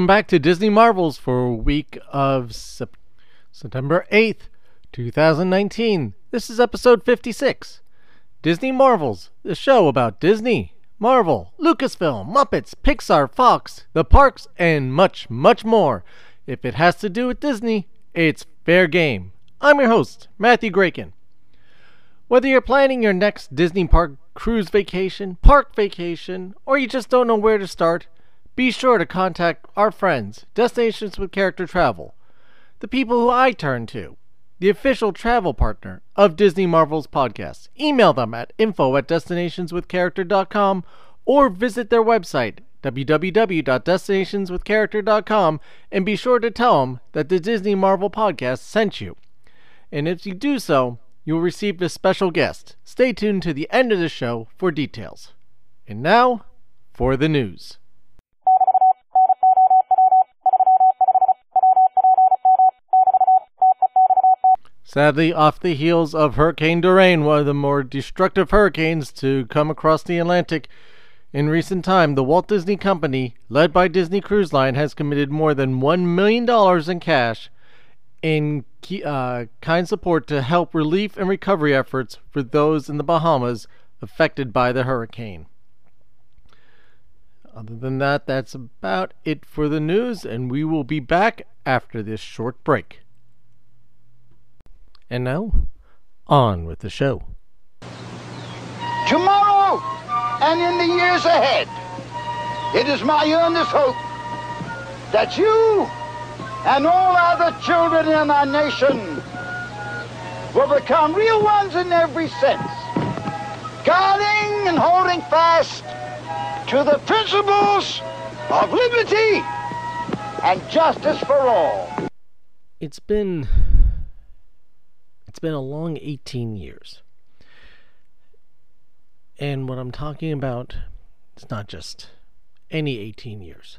Welcome back to Disney Marvels for week of Sep- September 8th, 2019. This is episode 56. Disney Marvels, the show about Disney, Marvel, Lucasfilm, Muppets, Pixar, Fox, the parks, and much, much more. If it has to do with Disney, it's fair game. I'm your host, Matthew Graykin. Whether you're planning your next Disney park cruise vacation, park vacation, or you just don't know where to start, be sure to contact our friends, Destinations with Character Travel, the people who I turn to, the official travel partner of Disney Marvel's podcast. Email them at info at destinationswithcharacter.com or visit their website, www.destinationswithcharacter.com, and be sure to tell them that the Disney Marvel podcast sent you. And if you do so, you will receive a special guest. Stay tuned to the end of the show for details. And now, for the news. Sadly, off the heels of Hurricane Dorian, one of the more destructive hurricanes to come across the Atlantic in recent time, the Walt Disney Company, led by Disney Cruise Line, has committed more than $1 million in cash in uh, kind support to help relief and recovery efforts for those in the Bahamas affected by the hurricane. Other than that, that's about it for the news, and we will be back after this short break. And now, on with the show. Tomorrow and in the years ahead, it is my earnest hope that you and all other children in our nation will become real ones in every sense, guarding and holding fast to the principles of liberty and justice for all. It's been been a long 18 years. And what I'm talking about is not just any 18 years,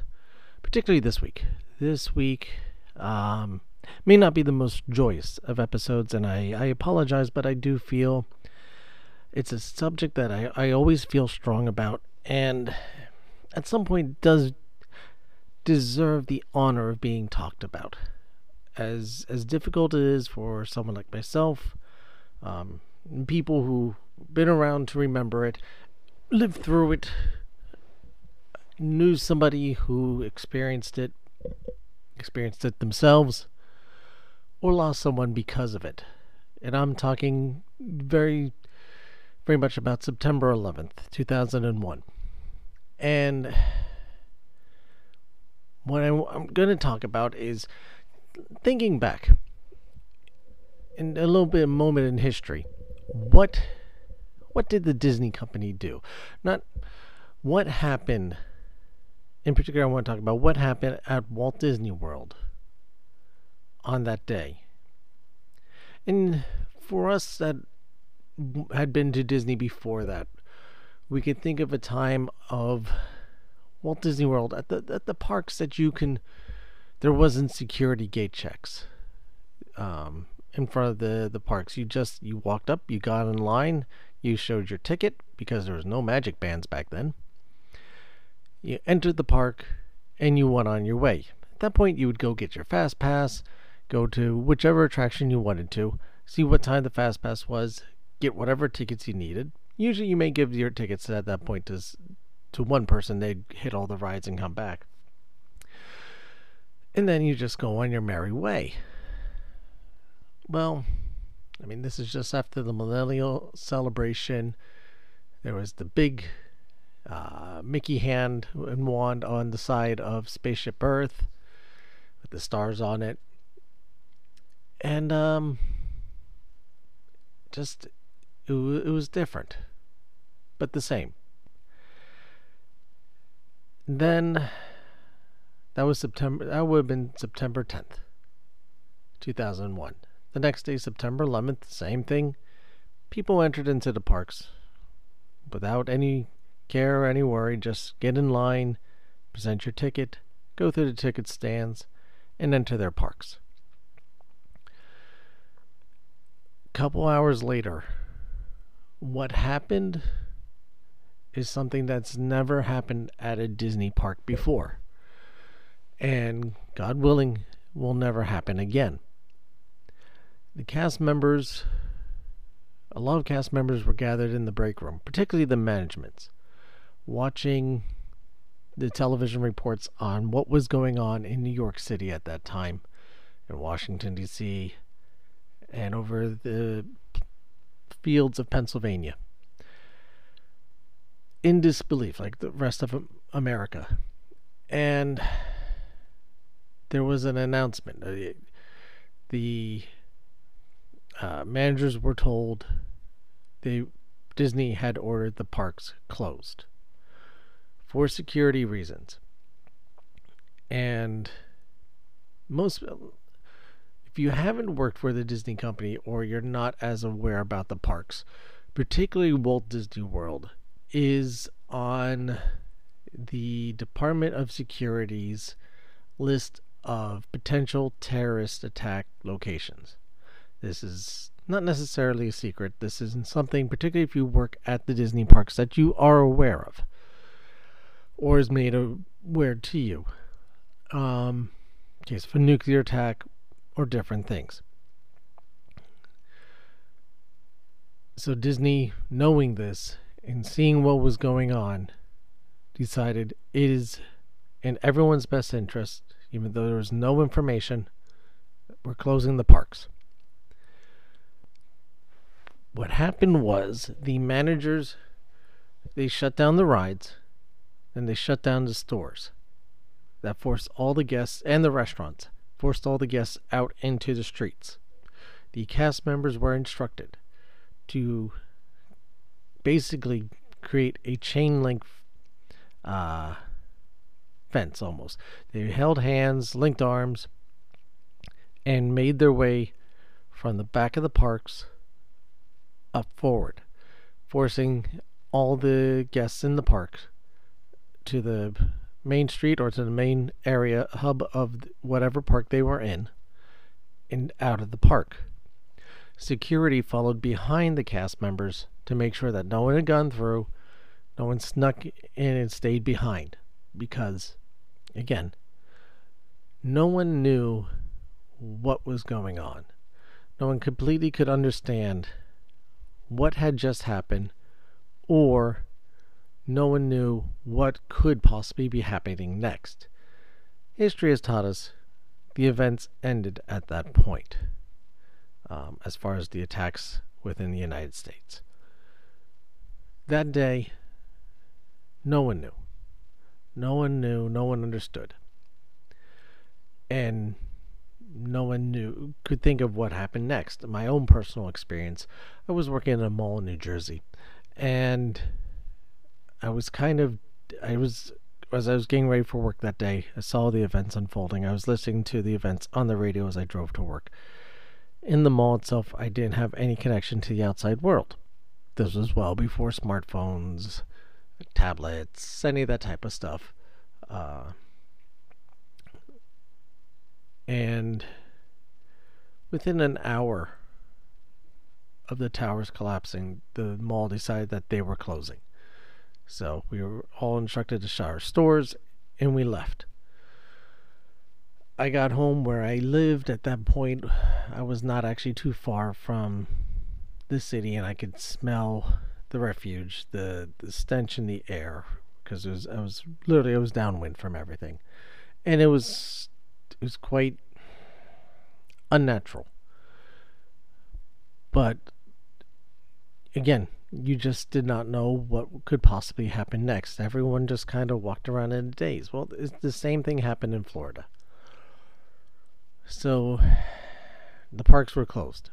particularly this week. This week um, may not be the most joyous of episodes, and I, I apologize, but I do feel it's a subject that I, I always feel strong about, and at some point does deserve the honor of being talked about as as difficult it is for someone like myself, um, people who been around to remember it, lived through it, knew somebody who experienced it, experienced it themselves, or lost someone because of it. And I'm talking very, very much about September 11th, 2001. And what I, I'm going to talk about is thinking back in a little bit of moment in history, what what did the Disney company do? Not what happened in particular I want to talk about what happened at Walt Disney World on that day. And for us that had been to Disney before that, we could think of a time of Walt Disney World at the at the parks that you can there wasn't security gate checks um, in front of the the parks. You just you walked up, you got in line, you showed your ticket because there was no magic bands back then. You entered the park, and you went on your way. At that point, you would go get your fast pass, go to whichever attraction you wanted to, see what time the fast pass was, get whatever tickets you needed. Usually, you may give your tickets at that point to to one person. They'd hit all the rides and come back and then you just go on your merry way. Well, I mean, this is just after the millennial celebration. There was the big uh, Mickey hand and wand on the side of Spaceship Earth with the stars on it. And, um, just, it, it was different, but the same. Then that was September. That would have been September 10th, 2001. The next day, September 11th, same thing. People entered into the parks without any care or any worry. Just get in line, present your ticket, go through the ticket stands, and enter their parks. A Couple hours later, what happened is something that's never happened at a Disney park before and God willing, will never happen again. The cast members, a lot of cast members were gathered in the break room, particularly the managements, watching the television reports on what was going on in New York City at that time, in Washington, D.C., and over the fields of Pennsylvania. In disbelief, like the rest of America. And there was an announcement. Uh, the uh, managers were told they Disney had ordered the parks closed for security reasons. And most if you haven't worked for the Disney company or you're not as aware about the parks, particularly Walt Disney World is on the Department of Security's list of potential terrorist attack locations. This is not necessarily a secret. This isn't something, particularly if you work at the Disney parks, that you are aware of or is made aware to you. Um, case of a nuclear attack or different things. So Disney, knowing this and seeing what was going on, decided it is in everyone's best interest even though there was no information, we're closing the parks. What happened was the managers they shut down the rides and they shut down the stores. That forced all the guests and the restaurants, forced all the guests out into the streets. The cast members were instructed to basically create a chain link uh, fence almost. They held hands, linked arms, and made their way from the back of the parks up forward, forcing all the guests in the parks to the main street or to the main area hub of whatever park they were in and out of the park. Security followed behind the cast members to make sure that no one had gone through, no one snuck in and stayed behind because Again, no one knew what was going on. No one completely could understand what had just happened, or no one knew what could possibly be happening next. History has taught us the events ended at that point, um, as far as the attacks within the United States. That day, no one knew. No one knew, no one understood. And no one knew could think of what happened next. My own personal experience, I was working in a mall in New Jersey and I was kind of I was as I was getting ready for work that day, I saw the events unfolding. I was listening to the events on the radio as I drove to work. In the mall itself, I didn't have any connection to the outside world. This was well before smartphones, tablets, any of that type of stuff. Uh, and within an hour of the towers collapsing, the mall decided that they were closing. So we were all instructed to shut our stores and we left. I got home where I lived at that point. I was not actually too far from the city and I could smell the refuge, the the stench in the air, because it was I was literally I was downwind from everything, and it was it was quite unnatural. But again, you just did not know what could possibly happen next. Everyone just kind of walked around in a daze. Well, the same thing happened in Florida. So the parks were closed.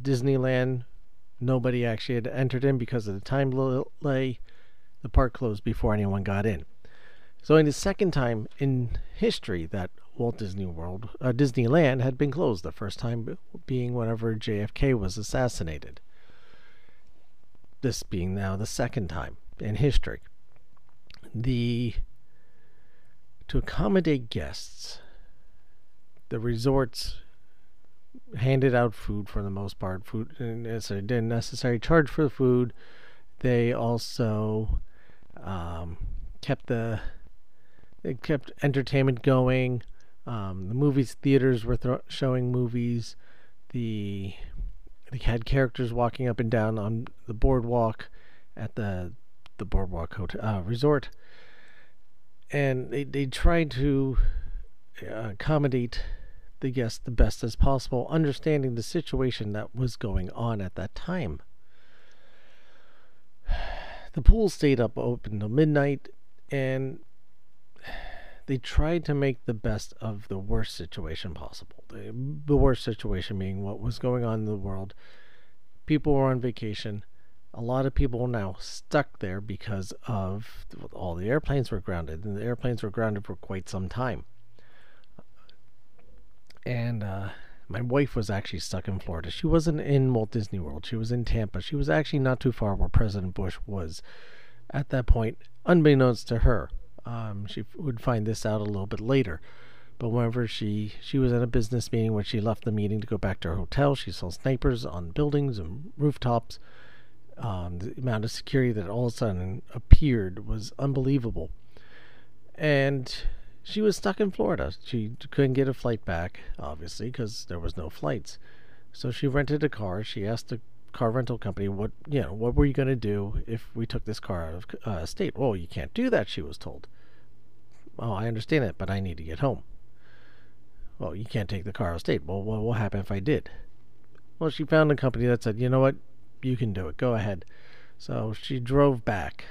Disneyland nobody actually had entered in because of the time delay. The park closed before anyone got in. So, in the second time in history that Walt Disney World, uh, Disneyland had been closed, the first time being whenever JFK was assassinated. This being now the second time in history. The to accommodate guests, the resorts handed out food for the most part. Food, and so didn't necessarily charge for the food. They also um, kept the it kept entertainment going. Um, the movies theaters were th- showing movies. The they had characters walking up and down on the boardwalk at the the boardwalk hotel uh, resort, and they they tried to uh, accommodate the guests the best as possible, understanding the situation that was going on at that time. The pool stayed up open till midnight, and they tried to make the best of the worst situation possible. The, the worst situation being what was going on in the world. People were on vacation. A lot of people now stuck there because of all the airplanes were grounded, and the airplanes were grounded for quite some time. And uh, my wife was actually stuck in Florida. She wasn't in Walt Disney World. She was in Tampa. She was actually not too far where President Bush was at that point, unbeknownst to her. Um, she would find this out a little bit later. But whenever she she was at a business meeting, when she left the meeting to go back to her hotel, she saw snipers on buildings and rooftops. Um, the amount of security that all of a sudden appeared was unbelievable. And she was stuck in Florida. She couldn't get a flight back, obviously, because there was no flights. So she rented a car. She asked the car rental company, "What you know? What were you going to do if we took this car out of uh, state?" Well, you can't do that. She was told. Oh, I understand it, but I need to get home. Well, you can't take the car out of state. Well, what will happen if I did? Well, she found a company that said, "You know what? You can do it. Go ahead." So she drove back.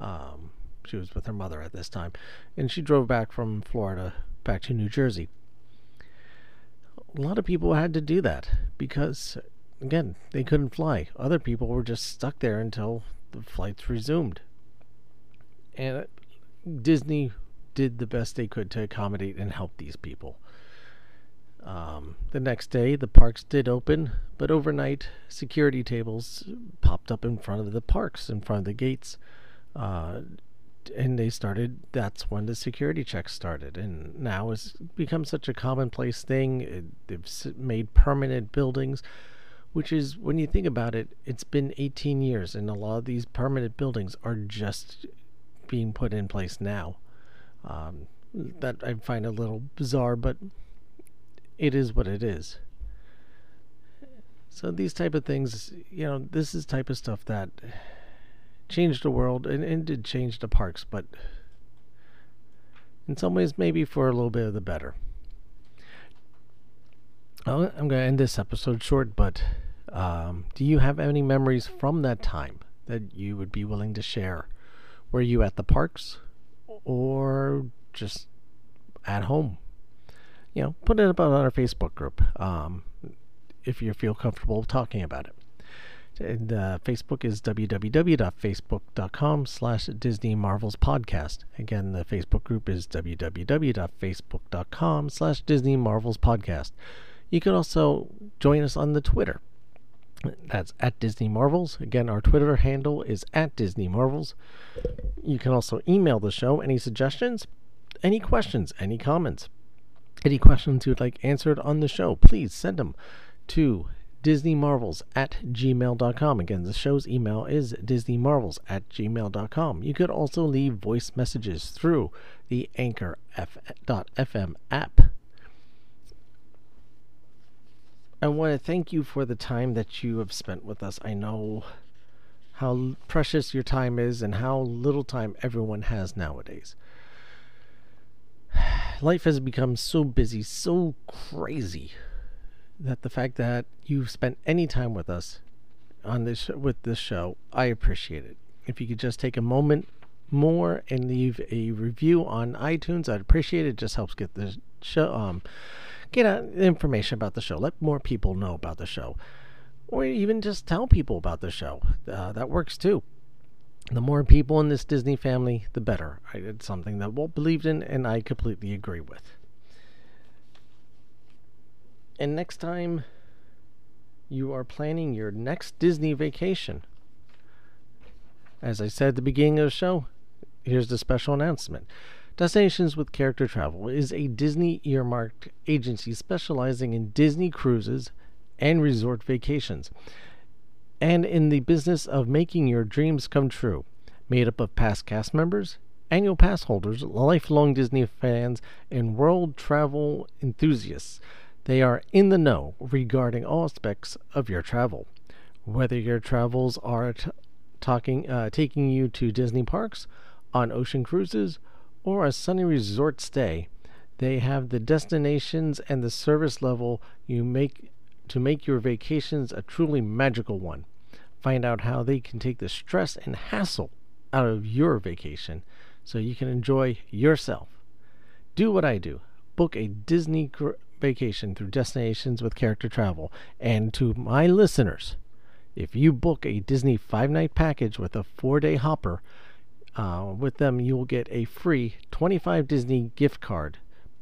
Um, she was with her mother at this time, and she drove back from Florida back to New Jersey. A lot of people had to do that because again, they couldn't fly. Other people were just stuck there until the flights resumed. And Disney did the best they could to accommodate and help these people. Um, the next day, the parks did open, but overnight, security tables popped up in front of the parks, in front of the gates. Uh, and they started, that's when the security checks started. And now it's become such a commonplace thing. It, they've made permanent buildings which is when you think about it, it's been 18 years, and a lot of these permanent buildings are just being put in place now. Um, that I find a little bizarre, but it is what it is. So these type of things, you know, this is type of stuff that changed the world and, and did change the parks, but in some ways maybe for a little bit of the better. I'm going to end this episode short, but um, do you have any memories from that time that you would be willing to share? Were you at the parks or just at home? You know, put it up on our Facebook group um, if you feel comfortable talking about it. And uh, Facebook is www.facebook.com slash Disney Marvels Podcast. Again, the Facebook group is www.facebook.com slash Disney Marvels Podcast. You can also join us on the Twitter. That's at Disney Marvels. Again, our Twitter handle is at Disney Marvels. You can also email the show any suggestions, any questions, any comments, any questions you would like answered on the show. Please send them to disneymarvels at gmail.com. Again, the show's email is disneymarvels at gmail.com. You could also leave voice messages through the Anchor.fm app. I want to thank you for the time that you have spent with us. I know how precious your time is and how little time everyone has nowadays. Life has become so busy, so crazy that the fact that you've spent any time with us on this with this show, I appreciate it. If you could just take a moment more and leave a review on iTunes, I'd appreciate it. it just helps get the show um get information about the show. Let more people know about the show. Or even just tell people about the show. Uh, that works too. The more people in this Disney family, the better. I it's something that Walt believed in, and I completely agree with. And next time you are planning your next Disney vacation, as I said at the beginning of the show, here's the special announcement. Destinations with Character Travel is a Disney earmarked agency specializing in Disney cruises and resort vacations, and in the business of making your dreams come true. Made up of past cast members, annual pass holders, lifelong Disney fans, and world travel enthusiasts. They are in the know regarding all aspects of your travel. Whether your travels are t- talking, uh, taking you to Disney parks, on ocean cruises, or a sunny resort stay, they have the destinations and the service level you make to make your vacations a truly magical one. Find out how they can take the stress and hassle out of your vacation so you can enjoy yourself. Do what I do. Book a Disney vacation through Destinations with Character Travel. And to my listeners, if you book a Disney five night package with a four day hopper, uh, with them you will get a free 25 Disney gift card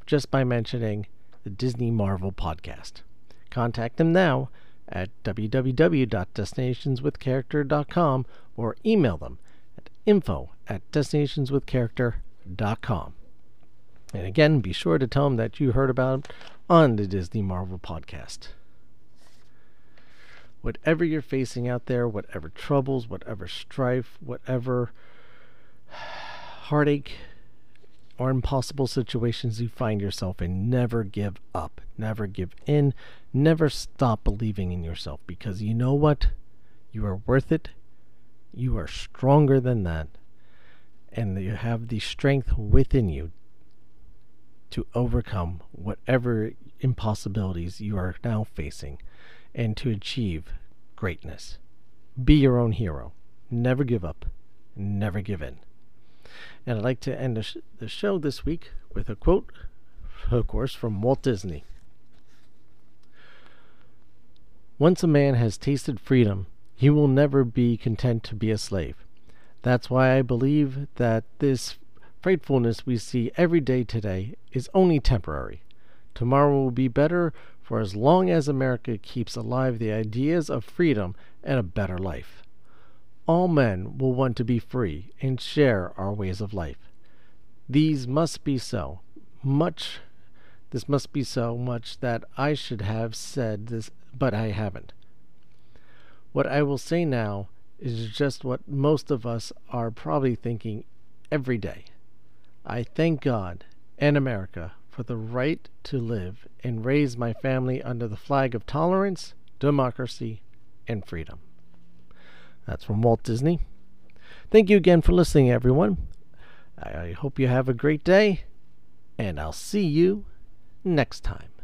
just by mentioning the Disney Marvel podcast. Contact them now at www.destinationswithcharacter.com or email them at info at destinationswithcharacter.com. And again, be sure to tell them that you heard about on the Disney Marvel podcast. Whatever you're facing out there, whatever troubles, whatever strife, whatever heartache or impossible situations you find yourself in, never give up. Never give in. Never stop believing in yourself because you know what? You are worth it. You are stronger than that. And you have the strength within you to overcome whatever impossibilities you are now facing and to achieve greatness. Be your own hero. Never give up. Never give in. And I'd like to end the, sh- the show this week with a quote, of course, from Walt Disney. Once a man has tasted freedom, he will never be content to be a slave. That's why I believe that this frightfulness we see every day today is only temporary. Tomorrow will be better for as long as America keeps alive the ideas of freedom and a better life. All men will want to be free and share our ways of life. These must be so. Much this must be so much that I should have said this, but I haven't. What I will say now is just what most of us are probably thinking every day. I thank God and America for the right to live and raise my family under the flag of tolerance, democracy, and freedom. That's from Walt Disney. Thank you again for listening, everyone. I hope you have a great day, and I'll see you next time.